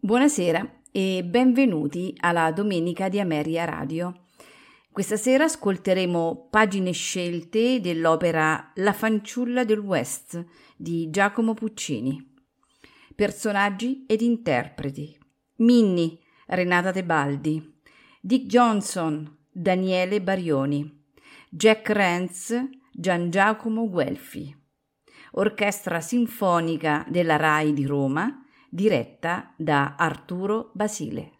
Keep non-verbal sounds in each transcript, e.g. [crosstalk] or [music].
Buonasera e benvenuti alla Domenica di Ameria Radio. Questa sera ascolteremo pagine scelte dell'opera La fanciulla del West di Giacomo Puccini. Personaggi ed interpreti: Minnie, Renata Tebaldi, Dick Johnson, Daniele Barioni, Jack Rance, Gian Giacomo Guelfi. Orchestra Sinfonica della RAI di Roma diretta da Arturo Basile.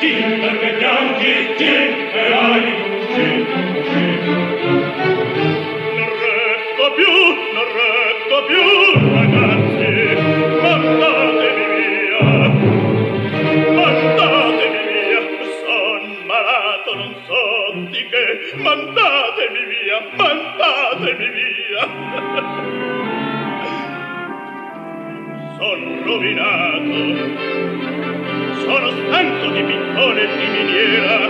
Ti, perché piangi, ti, per animo, ti, ti. canzone di miniera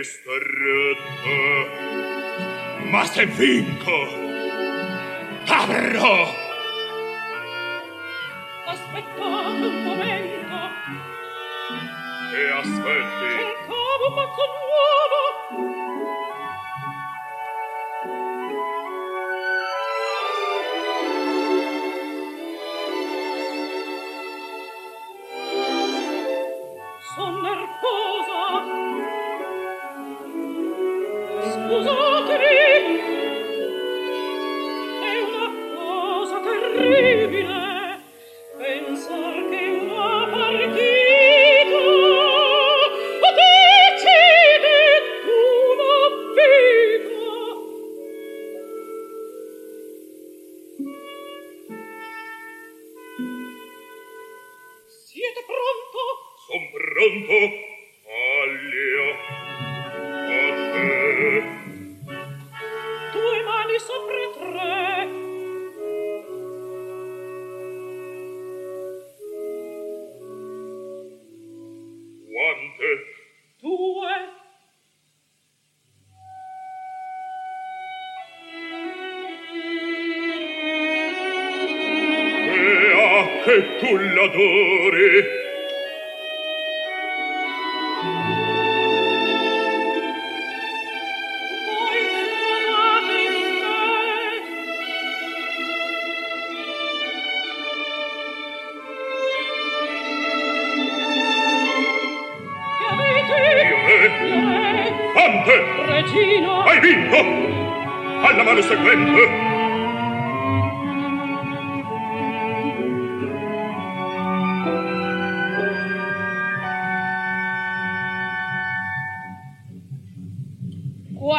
questa retta. Ma se vinco, avrò! Aspettate un momento. E aspetti. Cercavo un pazzo nuovo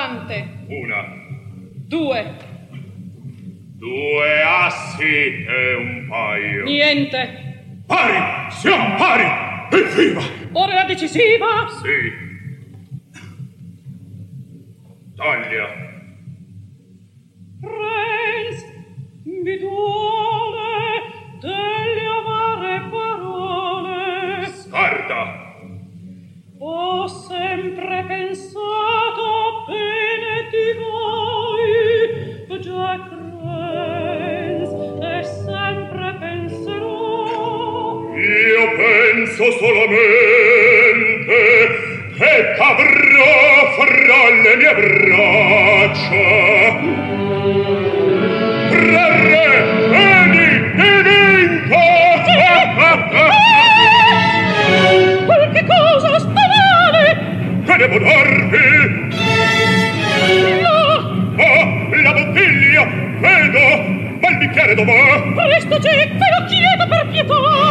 Quante? Una. Due. Due assi e un paio. Niente. Pari! Siamo pari! Evviva! Ora la decisiva! Sì. Taglia. penso solamente che t'avrò fra le mie braccia. Prerre, vieni, divinta! [laughs] Qualche cosa sta male! Che devo darvi? No! Oh, la bottiglia, vedo, ma il bicchiere dov'è? Presto, che lo chiedo per pietà!